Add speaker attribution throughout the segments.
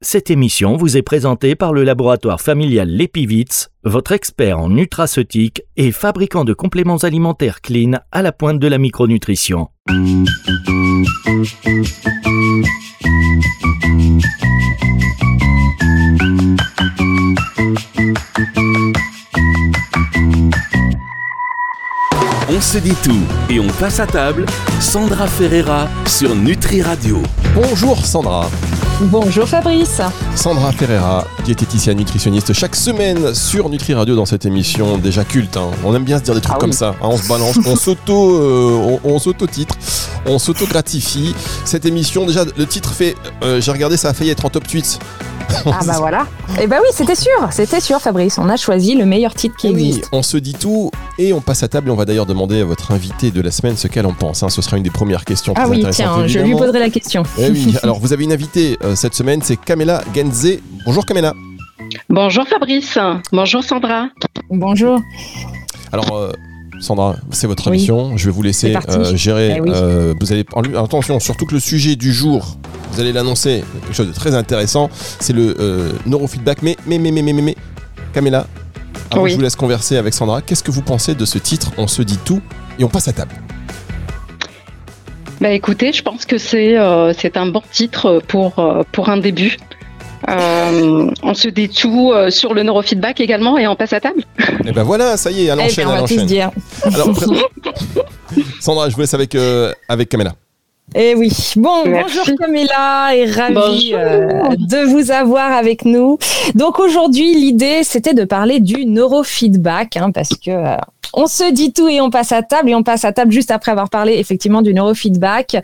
Speaker 1: Cette émission vous est présentée par le laboratoire familial Lepivitz, votre expert en nutraceutique et fabricant de compléments alimentaires clean à la pointe de la micronutrition. On se dit tout et on passe à table. Sandra Ferreira sur Nutri Radio.
Speaker 2: Bonjour Sandra.
Speaker 3: Bonjour Fabrice.
Speaker 2: Sandra Ferreira, diététicienne nutritionniste, chaque semaine sur Nutri Radio dans cette émission déjà culte. hein. On aime bien se dire des trucs
Speaker 3: Ah
Speaker 2: comme
Speaker 3: oui.
Speaker 2: ça. hein. on se balance, on s'auto, euh, on, on s'auto-titre, on s'auto-gratifie. Cette émission, déjà, le titre fait, euh, j'ai regardé, ça a failli être en top tweets.
Speaker 3: Ah bah voilà. Eh bah oui, c'était sûr, c'était sûr Fabrice. On a choisi le meilleur titre qui
Speaker 2: Eh oui,
Speaker 3: existe.
Speaker 2: on se dit tout et on passe à table et on va d'ailleurs demander à votre invité de la semaine ce qu'elle en pense. hein. Ce sera une des premières questions
Speaker 3: Ah oui, tiens, je lui poserai la question.
Speaker 2: Eh oui, alors vous avez une invitée euh, cette semaine, c'est Kamela Genze. Bonjour Kamela.
Speaker 4: Bonjour Fabrice, bonjour Sandra.
Speaker 3: Bonjour.
Speaker 2: Alors euh, Sandra, c'est votre
Speaker 3: Oui.
Speaker 2: émission. Je vais vous laisser euh, gérer.
Speaker 3: Eh oui.
Speaker 2: euh, vous allez attention, surtout que le sujet du jour, vous allez l'annoncer, quelque chose de très intéressant, c'est le euh, neurofeedback. Mais mais mais mais mais mais, mais Kamela, avant que
Speaker 4: Oui.
Speaker 2: je vous laisse converser avec Sandra, qu'est-ce que vous pensez de ce titre On se dit tout et on passe à table.
Speaker 4: Bah écoutez, je pense que c'est c'est un bon titre pour, pour un début. Euh, on se dit tout euh, sur le neurofeedback également et on passe à table.
Speaker 2: Et ben voilà, ça y est, elle
Speaker 3: Eh
Speaker 2: enchaîne,
Speaker 3: bien, on
Speaker 2: elle
Speaker 3: va tous
Speaker 2: enchaîne.
Speaker 3: dire.
Speaker 2: Alors, Sandra, je vous laisse avec euh, avec Kamela.
Speaker 3: Eh oui. Bon,
Speaker 4: Merci.
Speaker 3: bonjour Camilla et ravie euh, de vous avoir avec nous. Donc aujourd'hui, l'idée, c'était de parler du neurofeedback, hein, parce que euh, on se dit tout et on passe à table et on passe à table juste après avoir parlé effectivement du neurofeedback.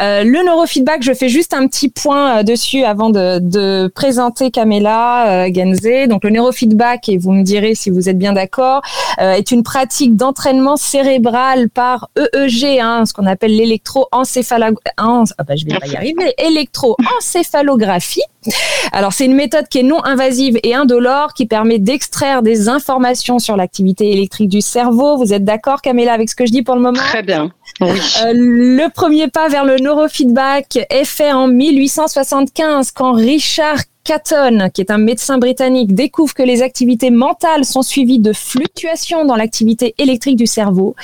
Speaker 3: Euh, le neurofeedback, je fais juste un petit point euh, dessus avant de, de présenter Camilla euh, Genze. Donc le neurofeedback, et vous me direz si vous êtes bien d'accord, euh, est une pratique d'entraînement cérébral par EEG, hein, ce qu'on appelle l'électroencéphalo... en- ah bah, je vais pas y arriver. Alors c'est une méthode qui est non invasive et indolore qui permet d'extraire des informations sur l'activité électrique du cerveau. Vous êtes d'accord Camilla avec ce que je dis pour le moment?
Speaker 4: Très bien. Oui.
Speaker 3: euh, le premier pas vers le neurofeedback est fait en 1875 quand Richard Catton, qui est un médecin britannique, découvre que les activités mentales sont suivies de fluctuations dans l'activité électrique du cerveau.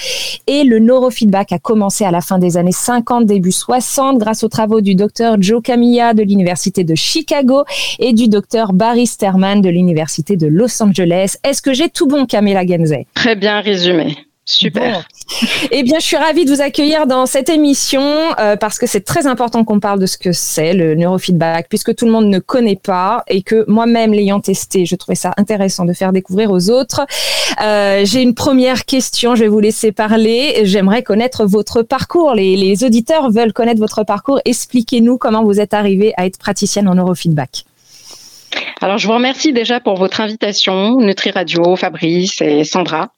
Speaker 3: Et le neurofeedback a commencé à la fin des années 50, début 60, grâce aux travaux du docteur Joe Camilla de l'Université de Chicago et du docteur Barry Sterman de l'Université de Los Angeles. Est-ce que j'ai tout bon, Camilla Genze
Speaker 4: Très bien résumé. Super.
Speaker 3: Eh bien, je suis ravie de vous accueillir dans cette émission euh, parce que c'est très important qu'on parle de ce que c'est le neurofeedback, puisque tout le monde ne connaît pas et que moi-même l'ayant testé, je trouvais ça intéressant de faire découvrir aux autres. Euh, J'ai une première question, je vais vous laisser parler. J'aimerais connaître votre parcours. Les, les auditeurs veulent connaître votre parcours. Expliquez-nous comment vous êtes arrivée à être praticienne en neurofeedback.
Speaker 4: Alors je vous remercie déjà pour votre invitation, Nutri Radio, Fabrice et Sandra.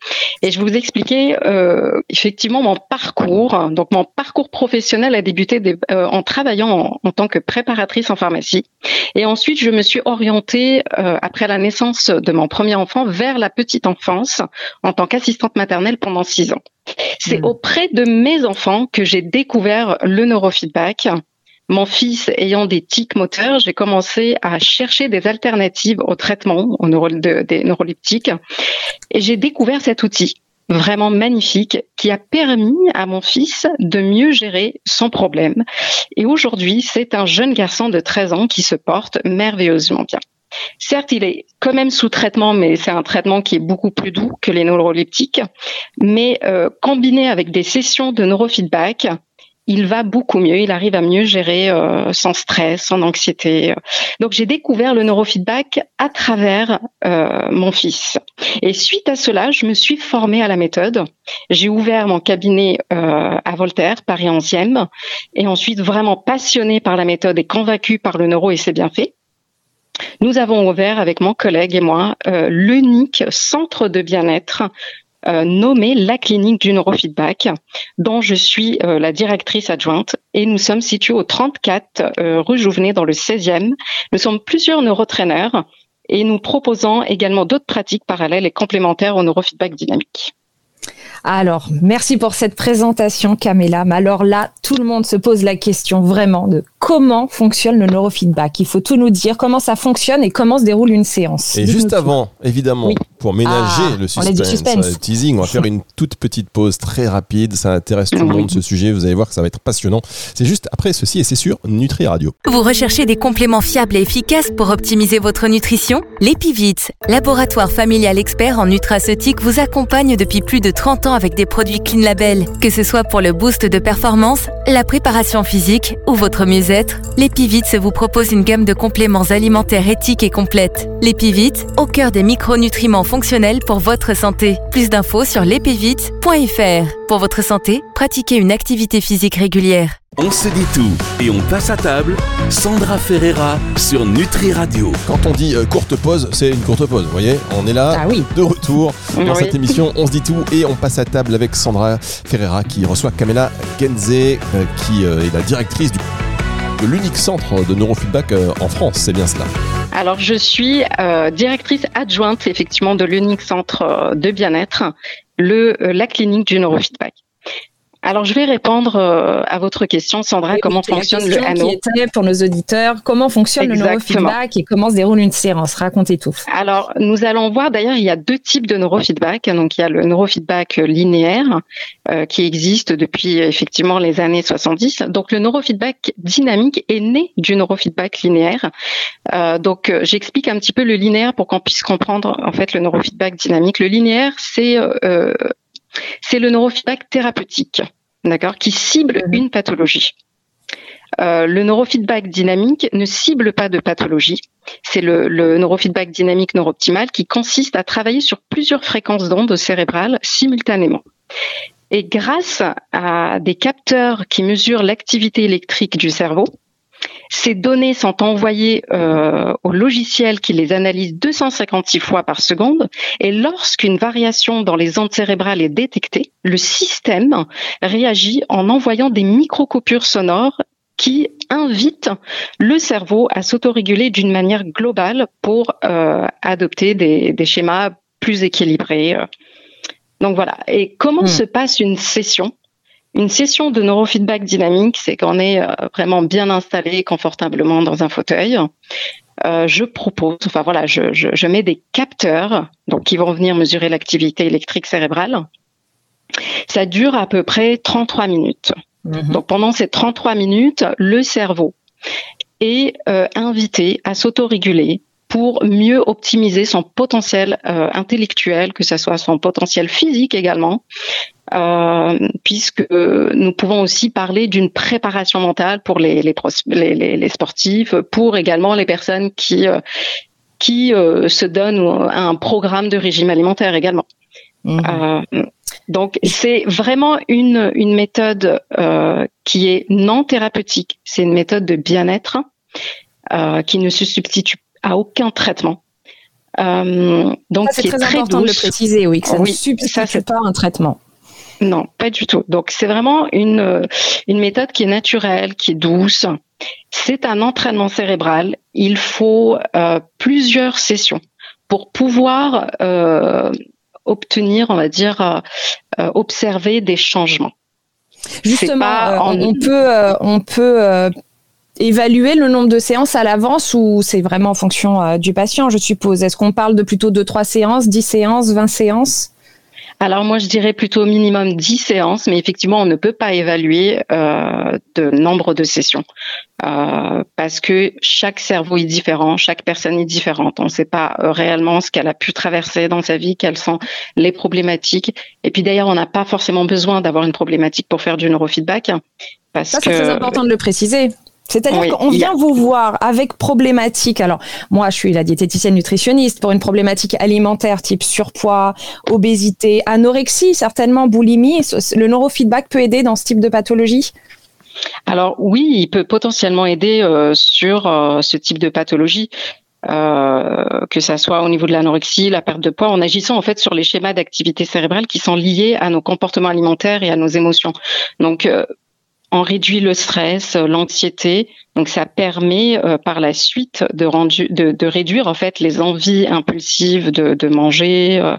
Speaker 4: Et je vais vous expliquer euh, effectivement mon parcours. Donc mon parcours professionnel a débuté des- euh, en travaillant en, en tant que préparatrice en pharmacie. Et ensuite je me suis orientée euh, après la naissance de mon premier enfant vers la petite enfance en tant qu'assistante maternelle pendant six ans. C'est
Speaker 3: Mhm.
Speaker 4: auprès de mes enfants que j'ai découvert le neurofeedback. Mon fils ayant des tics moteurs, j'ai commencé à chercher des alternatives au traitement des neuroleptiques et j'ai découvert cet outil vraiment magnifique qui a permis à mon fils de mieux gérer son problème. Et aujourd'hui, c'est un jeune garçon de 13 ans qui se porte merveilleusement bien. Certes, il est quand même sous traitement, mais c'est un traitement qui est beaucoup plus doux que les neuroleptiques. Mais euh, combiné avec des sessions de neurofeedback, il va beaucoup mieux, il arrive à mieux gérer euh, son stress, son anxiété. Donc j'ai découvert le neurofeedback à travers euh, mon fils. Et suite à cela, je me suis formée à la méthode. J'ai ouvert mon cabinet euh, à Voltaire, Paris 11e, et ensuite vraiment passionnée par la méthode et convaincue par le neuro et ses bienfaits. Nous avons ouvert avec mon collègue et moi euh, l'unique centre de bien-être euh, nommé la clinique du neurofeedback, dont je suis euh, la directrice adjointe. Et nous sommes situés au 34 euh, rue Jouvenet dans le 16e. Nous sommes plusieurs neurotraîneurs et nous proposons également d'autres pratiques parallèles et complémentaires au neurofeedback dynamique.
Speaker 3: Alors, merci pour cette présentation, Camilla. Mais alors là, tout le monde se pose la question vraiment de comment fonctionne le neurofeedback. Il faut tout nous dire, comment ça fonctionne et comment se déroule une séance.
Speaker 2: Et juste avant, évidemment, pour ménager ah, le suspense, le teasing, on va faire une toute petite pause très rapide. Ça intéresse tout le monde ce sujet. Vous allez voir que ça va être passionnant. C'est juste après ceci et c'est sûr, Nutri Radio.
Speaker 5: Vous recherchez des compléments fiables et efficaces pour optimiser votre nutrition? L'Epivit, laboratoire familial expert en nutraceutique, vous accompagne depuis plus de 30 ans avec des produits Clean Label. Que ce soit pour le boost de performance, la préparation physique ou votre mieux-être, l'Epivit vous propose une gamme de compléments alimentaires éthiques et complètes. L'Epivit, au cœur des micronutriments fonctionnels pour votre santé. Plus d'infos sur l'epivit.fr. Pour votre santé, pratiquez une activité physique régulière.
Speaker 6: On se dit tout et on passe à table. Sandra Ferreira sur Nutri Radio.
Speaker 2: Quand on dit euh, courte pause, c'est une courte pause. Vous voyez, on est là,
Speaker 3: ah oui.
Speaker 2: de retour dans cette émission. On se dit tout et on passe à table avec Sandra Ferreira qui reçoit Kamela Genze, euh, qui euh, est la directrice l'unique centre de neurofeedback en France. C'est bien cela.
Speaker 4: Alors, je suis directrice adjointe effectivement de l'unique centre de bien-être, le la clinique du neurofeedback. Alors, je vais répondre euh, à votre question, Sandra. comment fonctionne le ANO
Speaker 3: Pour nos auditeurs, comment fonctionne le neurofeedback et comment se déroule une séance? Racontez tout.
Speaker 4: Alors, nous allons voir. D'ailleurs, il y a deux types de neurofeedback. Donc, il y a le neurofeedback linéaire euh, qui existe depuis effectivement les années 70. Donc, le neurofeedback dynamique est né du neurofeedback linéaire. Euh, donc, j'explique un petit peu le linéaire pour qu'on puisse comprendre en fait le neurofeedback dynamique. Le linéaire, c'est c'est le neurofeedback thérapeutique, d'accord, qui cible mhm. une pathologie. Euh, le neurofeedback dynamique ne cible pas de pathologie. C'est le, neurofeedback dynamique neurooptimal qui consiste à travailler sur plusieurs fréquences d'ondes cérébrales simultanément. Et grâce à des capteurs qui mesurent l'activité électrique du cerveau, ces données sont envoyées euh, au logiciel qui les analyse 256 fois par seconde et lorsqu'une variation dans les ondes cérébrales est détectée, le système réagit en envoyant des microcopures sonores qui invitent le cerveau à s'autoréguler d'une manière globale pour euh, adopter des, schémas plus équilibrés. Donc voilà. Et comment hmm. se passe une session une session de neurofeedback dynamique, c'est qu'on est euh, vraiment bien installé confortablement dans un fauteuil. Euh, je propose, enfin voilà, je, je, mets des capteurs, donc qui vont venir mesurer l'activité électrique cérébrale. Ça dure à peu près 33 minutes. Mhm. Donc pendant ces 33 minutes, le cerveau est euh, invité à s'autoréguler pour mieux optimiser son potentiel euh, intellectuel, que ce soit son potentiel physique également, euh, puisque nous pouvons aussi parler d'une préparation mentale pour les, les, les, sportifs, pour également les personnes qui, euh, qui se donnent un programme de régime alimentaire également. Mmh. donc c'est vraiment une, une méthode qui est non thérapeutique, c'est une méthode de bien-être qui ne se substitue à aucun traitement.
Speaker 3: Euh, donc c'est très, important de le préciser, oui, que ça ne substitue pas un traitement.
Speaker 4: Non, pas du tout. Donc c'est vraiment une une méthode qui est naturelle, qui est douce. C'est un entraînement cérébral. Il faut euh, plusieurs sessions pour pouvoir euh, obtenir, on va dire, euh, observer des changements.
Speaker 3: Justement, on, peut on peut évaluer le nombre de séances à l'avance ou c'est vraiment en fonction euh, du patient, je suppose? Est-ce qu'on parle de plutôt de 3 séances, 10 séances, 20 séances?
Speaker 4: Alors moi, je dirais plutôt minimum 10 séances, mais effectivement, on ne peut pas évaluer euh, de nombre de sessions euh, parce que chaque cerveau est différent, chaque personne est différente. On ne sait pas réellement ce qu'elle a pu traverser dans sa vie, quelles sont les problématiques. Et puis d'ailleurs, on n'a pas forcément besoin d'avoir une problématique pour faire du neurofeedback.
Speaker 3: Parce Ça, c'est très important de le préciser. C'est-à-dire qu'on vient vous voir avec problématique. Alors, moi, je suis la diététicienne nutritionniste pour une problématique alimentaire type surpoids, obésité, anorexie, certainement boulimie. Le neurofeedback peut aider dans ce type de pathologie?
Speaker 4: Alors oui, il peut potentiellement aider euh, sur euh, ce type de pathologie. Euh, que ça soit au niveau de l'anorexie, la perte de poids, en agissant en fait sur les schémas d'activité cérébrale qui sont liés à nos comportements alimentaires et à nos émotions. Donc on réduit le stress, l'anxiété. Donc ça permet euh, par la suite de, rendu, de, de, réduire en fait les envies impulsives de, de manger. Euh,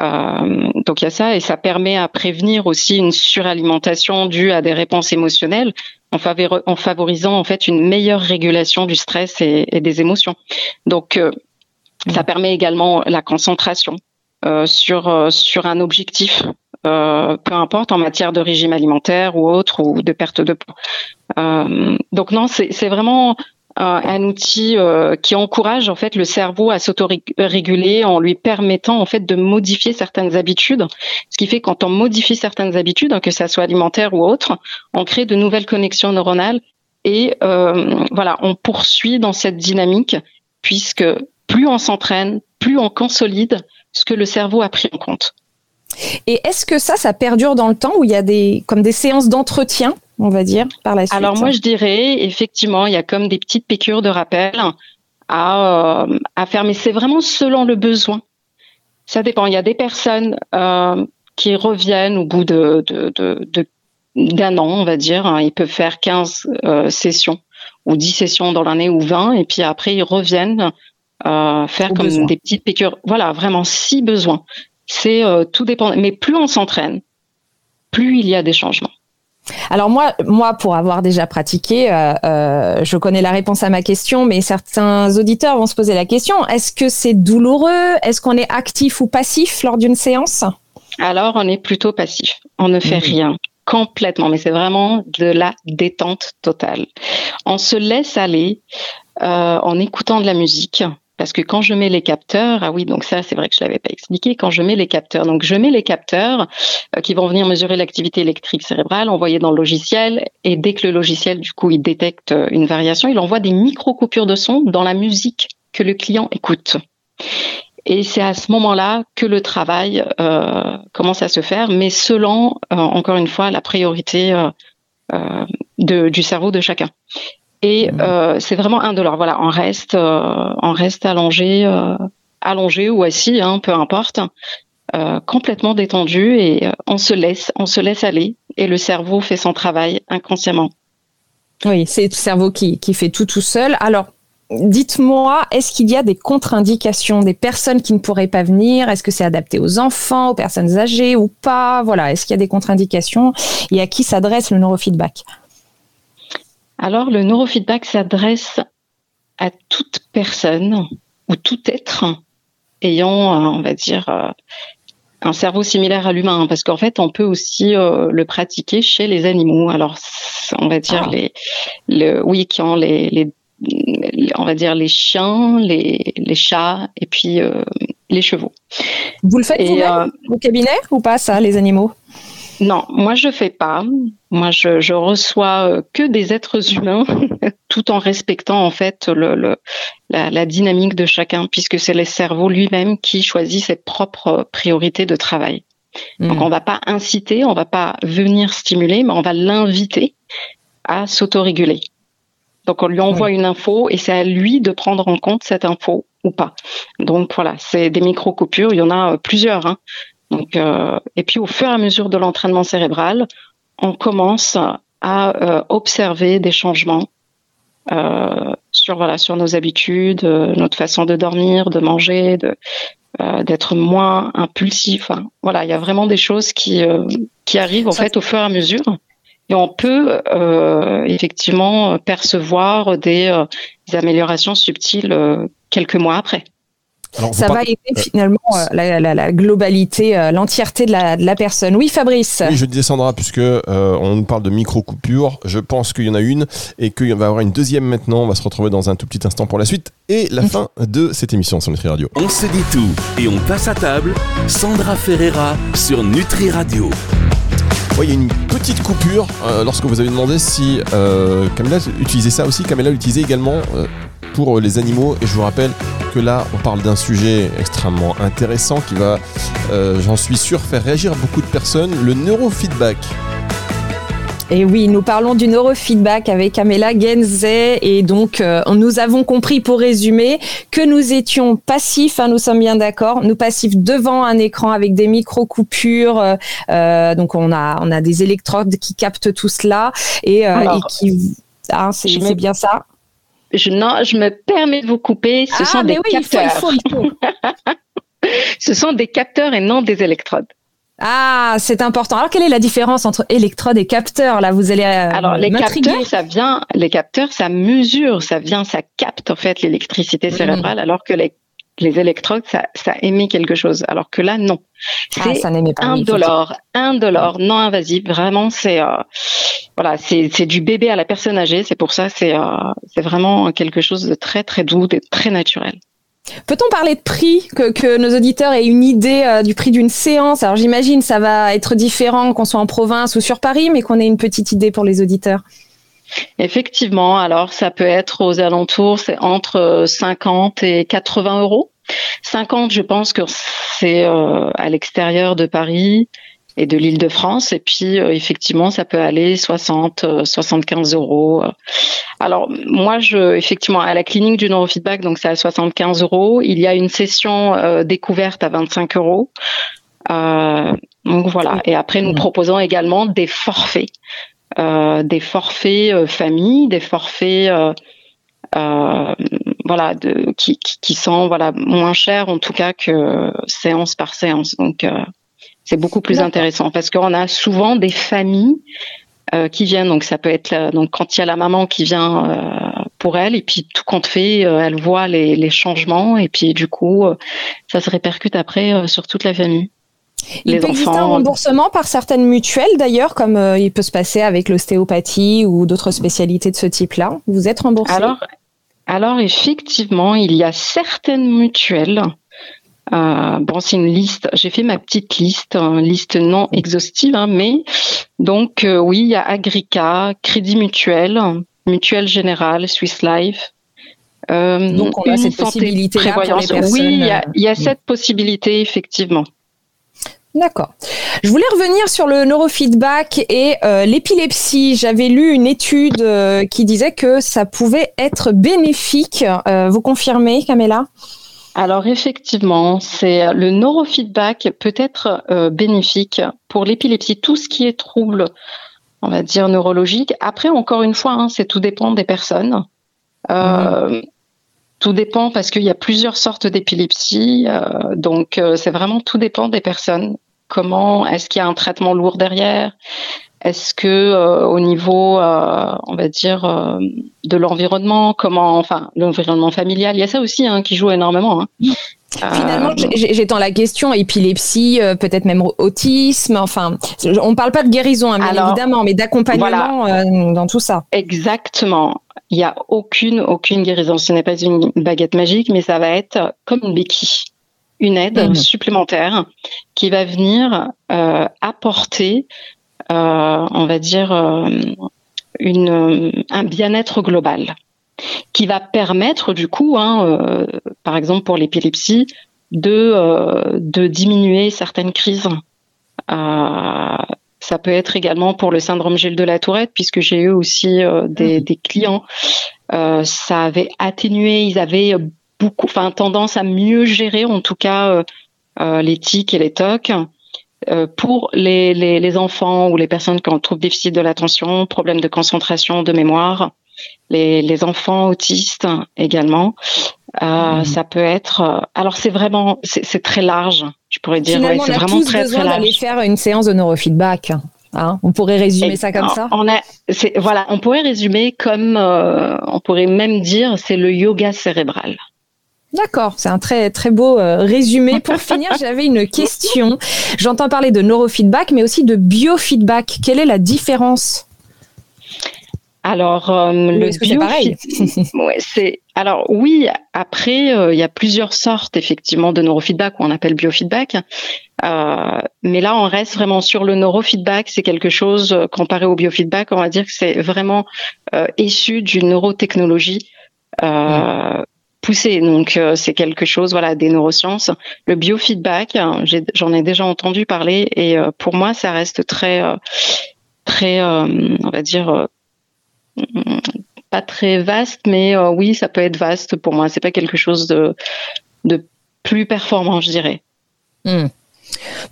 Speaker 4: euh, donc il y a ça et ça permet à prévenir aussi une suralimentation due à des réponses émotionnelles. en, favorisant en fait une meilleure régulation du stress et, des émotions. Donc, euh, ça mmh. permet également la concentration euh, sur euh, sur un objectif, peu importe en matière de régime alimentaire ou autre ou de perte de poids. donc non, c'est vraiment un, outil qui encourage en fait le cerveau à s'autoréguler en lui permettant en fait de modifier certaines habitudes. Ce qui fait quand on modifie certaines habitudes, que ça soit alimentaire ou autre, on crée de nouvelles connexions neuronales et voilà, on poursuit dans cette dynamique puisque plus on s'entraîne, plus on consolide ce que le cerveau a pris en compte.
Speaker 3: Et est-ce que ça, ça perdure dans le temps ou il y a des, comme des séances d'entretien, on va dire, par la suite
Speaker 4: Alors moi, je dirais, effectivement, il y a comme des petites piqûres de rappel à, euh, à faire, mais c'est vraiment selon le besoin. Ça dépend. Il y a des personnes euh, qui reviennent au bout de, de, de, d'un an, on va dire. Ils peuvent faire 15 euh, sessions ou 10 sessions dans l'année ou 20, et puis après, ils reviennent euh, faire comme des petites piqûres. Voilà, vraiment si besoin. C'est euh, tout dépend. Mais plus on s'entraîne, plus il y a des changements.
Speaker 3: Alors moi, moi, pour avoir déjà pratiqué, euh, je connais la réponse à ma question, mais certains auditeurs vont se poser la question est-ce que c'est douloureux? Est-ce qu'on est actif ou passif lors d'une séance?
Speaker 4: Alors, on est plutôt passif. On ne fait mmh. rien complètement, mais c'est vraiment de la détente totale. On se laisse aller en écoutant de la musique. Parce que quand je mets les capteurs, ah oui, donc ça, c'est vrai que je l'avais pas expliqué. Quand je mets les capteurs, donc je mets les capteurs euh, qui vont venir mesurer l'activité électrique cérébrale, envoyés dans le logiciel, et dès que le logiciel, du coup, il détecte euh, une variation, il envoie des micro coupures de son dans la musique que le client écoute. Et c'est à ce moment-là que le travail euh, commence à se faire, mais selon, encore une fois, la priorité du cerveau de chacun. Et mmh. euh, c'est vraiment indolore. Voilà, on reste, euh, on reste allongé, euh, allongé ou assis, hein, peu importe, complètement détendu et on se laisse, on se laisse aller et le cerveau fait son travail inconsciemment.
Speaker 3: Oui, c'est le cerveau qui, qui fait tout tout seul. Alors, Dites-moi, est-ce qu'il y a des contre-indications, des personnes qui ne pourraient pas venir? Est-ce que c'est adapté aux enfants, aux personnes âgées ou pas? Voilà, est-ce qu'il y a des contre-indications? Et à qui s'adresse le neurofeedback
Speaker 4: alors, le neurofeedback s'adresse à toute personne ou tout être ayant, euh, on va dire, euh, un cerveau similaire à l'humain, parce qu'en fait, on peut aussi euh, le pratiquer chez les animaux. Alors, on va dire ah. les, le, oui, qui ont les, on va dire les chiens, les, les chats et puis les chevaux.
Speaker 3: Vous le faites au cabinet ou pas ça, les animaux?
Speaker 4: Non, moi je fais pas. Moi je, je reçois euh, que des êtres humains, tout en respectant en fait le, la, dynamique de chacun, puisque c'est le cerveau lui-même qui choisit ses propres priorités de travail. Hmm. Donc on va pas inciter, on va pas venir stimuler, mais on va l'inviter à s'autoréguler. Donc on lui envoie une info et c'est à lui de prendre en compte cette info ou pas. Donc voilà, c'est des micro coupures, il y en a euh, plusieurs. Hein. Donc, euh, et puis au fur et à mesure de l'entraînement cérébral, on commence à euh, observer des changements euh, sur voilà sur nos habitudes, notre façon de dormir, de manger, de d'être moins impulsif. voilà, il y a vraiment des choses qui qui arrivent en fait au fur et à mesure. Et on peut effectivement percevoir des, des améliorations subtiles quelques mois après
Speaker 3: ça va aider finalement euh, la, globalité, euh, l'entièreté de la, personne. Oui, Fabrice.
Speaker 2: Oui, je descendrai puisque euh, on nous parle de micro coupures. Je pense qu'il y en a une et qu'il va y avoir une deuxième maintenant. On va se retrouver dans un tout petit instant pour la suite et la fin de cette émission sur Nutri Radio.
Speaker 6: On se dit tout et on passe à table. Sandra Ferreira sur Nutri Radio.
Speaker 2: Oui, il y a une petite coupure lorsque vous avez demandé si euh, Camilla utilisait ça aussi. Camilla l'utilisait également pour les animaux. Et je vous rappelle que là, on parle d'un sujet extrêmement intéressant qui va, euh, j'en suis sûr, faire réagir beaucoup de personnes, le neurofeedback.
Speaker 3: Et oui, nous parlons du neurofeedback avec Amela Genze et donc euh, nous avons compris pour résumer que nous étions passifs, hein, nous sommes bien d'accord, nous passifs devant un écran avec des micro coupures, euh, donc on a on a des électrodes qui captent tout cela et, et qui, ah, c'est bien ça
Speaker 4: je, non, je me permets de vous couper. Ce ah, sont des capteurs. Ce sont des capteurs et non des électrodes.
Speaker 3: Ah, c'est important. Alors, quelle est la différence entre électrode et capteur Là, vous allez. Euh,
Speaker 4: Alors, les capteurs, ça vient. Les capteurs, ça mesure, ça vient, ça capte en fait l'électricité mm. cérébrale, alors que les les électrodes, ça, ça émet quelque chose. Alors que là, non.
Speaker 3: Ah, c'est
Speaker 4: un dollar, un dollar, non invasif. Vraiment, c'est euh, voilà, c'est du bébé à la personne âgée. C'est pour ça, c'est euh, c'est vraiment quelque chose de très très doux, de très naturel.
Speaker 3: Peut-on parler de prix, que, que, nos auditeurs aient une idée euh, du prix d'une séance? Alors j'imagine ça va être différent qu'on soit en province ou sur Paris, mais qu'on ait une petite idée pour les auditeurs.
Speaker 4: Effectivement, alors ça peut être aux alentours, c'est entre 50 et 80 euros. 50, je pense que c'est euh, à l'extérieur de Paris et de l'île de France. Et puis, euh, effectivement, ça peut aller 60, 75 euros. Alors, moi, je, effectivement, à la clinique du neurofeedback, donc c'est à 75 euros. Il y a une session euh, découverte à 25 euros. donc voilà. Et après, nous proposons également des forfaits. Euh, des forfaits euh, famille, des forfaits euh, voilà de, qui, qui, sont voilà moins chers en tout cas que séance par séance. Donc c'est beaucoup plus intéressant parce qu'on a souvent des familles qui viennent. Donc ça peut être donc quand il y a la maman qui vient pour elle et puis tout compte fait, elle voit les, les, changements et puis du coup ça se répercute après sur toute la famille.
Speaker 3: Il peut exister un remboursement par certaines mutuelles d'ailleurs, comme euh, il peut se passer avec l'ostéopathie ou d'autres spécialités de ce type-là. Vous êtes remboursé
Speaker 4: alors, alors effectivement, il y a certaines mutuelles. Euh, bon, c'est une liste. J'ai fait ma petite liste, une liste non exhaustive, hein, mais donc euh, oui, il y a Agrica, Crédit Mutuel, Mutuelle Générale, Swiss Life.
Speaker 3: donc on a cette possibilité pour les personnes.
Speaker 4: Oui, il y a cette possibilité effectivement.
Speaker 3: D'accord. Je voulais revenir sur le neurofeedback et euh, l'épilepsie. J'avais lu une étude euh, qui disait que ça pouvait être bénéfique. Euh, vous confirmez, Camilla?
Speaker 4: Alors effectivement, c'est le neurofeedback peut être bénéfique pour l'épilepsie, tout ce qui est trouble, on va dire neurologique. Après, encore une fois, hein, c'est tout dépend des personnes. Mhm. Tout dépend parce qu'il y a plusieurs sortes d'épilepsie, donc c'est vraiment tout dépend des personnes. Comment est-ce qu'il y a un traitement lourd derrière? Est-ce que euh, au niveau, euh, on va dire, euh, de l'environnement, comment, enfin, l'environnement familial, il y a ça aussi hein, qui joue énormément. Hein.
Speaker 3: Finalement, j'étends la question, épilepsie, peut-être même autisme, enfin, on ne parle pas de guérison, hein, bien évidemment, mais d'accompagnement dans tout ça.
Speaker 4: Exactement. Il n'y a aucune, aucune guérison. Ce n'est pas une baguette magique, mais ça va être comme une béquille une aide mhm. supplémentaire qui va venir euh, apporter, euh, on va dire, euh, une, un bien-être global, qui va permettre du coup, hein, par exemple pour l'épilepsie, de, de diminuer certaines crises. ça peut être également pour le syndrome Gilles de la Tourette, puisque j'ai eu aussi des, mhm. des, clients. ça avait atténué, ils avaient beaucoup, enfin tendance à mieux gérer en tout cas euh, euh, les tics et les tocs. Euh, pour les, les, les, enfants ou les personnes qui ont trouble déficit de l'attention, problème de concentration, de mémoire, les, les enfants autistes également, euh, mmh. ça peut être. Alors c'est vraiment, c'est très large. Je pourrais dire,
Speaker 3: ouais,
Speaker 4: c'est
Speaker 3: vraiment tous très besoin d'aller faire une séance de neurofeedback. Hein on pourrait résumer ça comme ça.
Speaker 4: On a, voilà, on pourrait résumer comme, on pourrait même dire, c'est le yoga cérébral.
Speaker 3: D'accord, c'est un très très beau euh, résumé. Pour finir, j'avais une question. J'entends parler de neurofeedback, mais aussi de biofeedback. Quelle est la différence?
Speaker 4: Alors, euh, le
Speaker 3: c'est pareil
Speaker 4: ouais, c'est alors oui. Après, euh, il y a plusieurs sortes effectivement de neurofeedback, ou on appelle biofeedback. mais là, on reste vraiment sur le neurofeedback. C'est quelque chose comparé au biofeedback, on va dire que c'est vraiment issu d'une neurotechnologie. Euh, poussé. Donc euh, c'est quelque chose, voilà, des neurosciences. Le biofeedback, hein, j'en ai, déjà entendu parler et euh, pour moi ça reste très, euh, très, on va dire pas très vaste, mais oui, ça peut être vaste pour moi. C'est pas quelque chose de, de plus performant, je dirais.
Speaker 3: Hmm.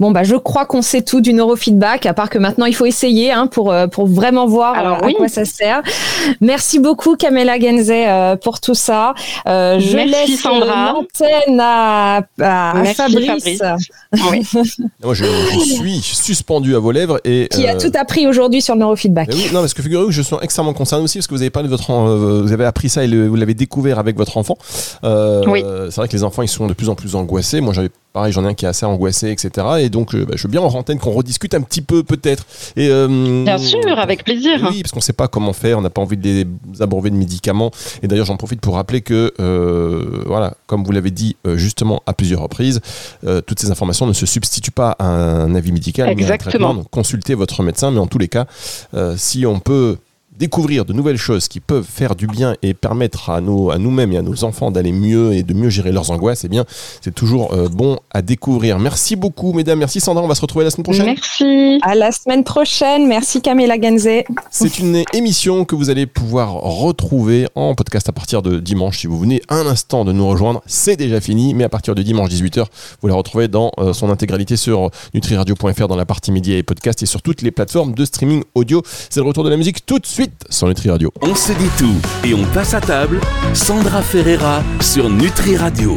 Speaker 3: Bon bah je crois qu'on sait tout du neurofeedback, à part que maintenant il faut essayer hein, pour pour vraiment voir à quoi ça sert. Merci beaucoup Camilla Genze pour tout ça. je
Speaker 4: Merci
Speaker 3: laisse
Speaker 4: Sandra.
Speaker 3: l'antenne à, à Fabrice.
Speaker 4: Oui.
Speaker 2: Moi, je, je suis suspendu à vos lèvres et
Speaker 3: Qui a
Speaker 2: euh,
Speaker 3: tout appris aujourd'hui sur le neurofeedback.
Speaker 2: Mais oui, non, parce que figurez-vous que je suis extrêmement concerné aussi parce que vous avez parlé de votre, en- euh, vous avez appris ça et le- vous l'avez découvert avec votre enfant. Euh,
Speaker 4: Oui.
Speaker 2: C'est vrai que les enfants ils sont de plus en plus angoissés. Moi, j'avais pareil, j'en ai un qui est assez angoissé, etc. Et donc, euh, bah, je veux bien en antenne qu'on rediscute un petit peu peut-être. Et euh,
Speaker 4: Bien sûr, avec plaisir.
Speaker 2: Oui, parce qu'on sait pas comment faire, on n'a pas envie de les abreuver de médicaments. Et d'ailleurs, j'en profite pour rappeler que, euh, voilà, comme vous l'avez dit justement à plusieurs reprises, euh, toutes ces informations ne se substituent pas à un avis médical, ni à un
Speaker 4: Exactement.
Speaker 2: traitement. Donc, consultez votre médecin, mais en tous les cas, si on peut découvrir de nouvelles choses qui peuvent faire du bien et permettre à, à nous-mêmes et à nos enfants d'aller mieux et de mieux gérer leurs angoisses, eh bien, c'est toujours euh, bon à découvrir. Merci beaucoup, mesdames. Merci, Sandra. On va se retrouver la semaine prochaine.
Speaker 4: Merci.
Speaker 3: À la semaine prochaine. Merci Camilla Genze.
Speaker 2: C'est une émission que vous allez pouvoir retrouver en podcast à partir de dimanche. Si vous venez un instant de nous rejoindre, c'est déjà fini, mais à partir de dimanche 18h, vous la retrouvez dans euh, son intégralité sur nutriradio.fr dans la partie médias et podcast et sur toutes les plateformes de streaming audio. C'est le retour de la musique tout de
Speaker 6: On se dit tout et on passe à table. Sandra Ferreira sur Nutri Radio.